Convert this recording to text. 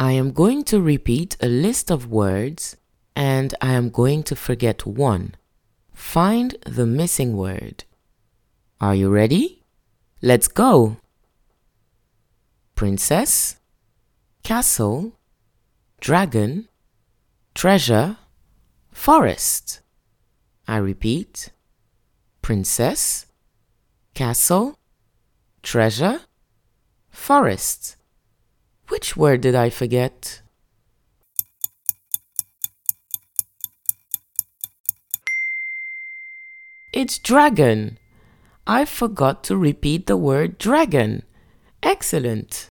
I am going to repeat a list of words and I am going to forget one. Find the missing word. Are you ready? Let's go! Princess, castle, dragon, treasure, forest. I repeat princess, castle, treasure, forest. Which word did I forget? It's dragon. I forgot to repeat the word dragon. Excellent.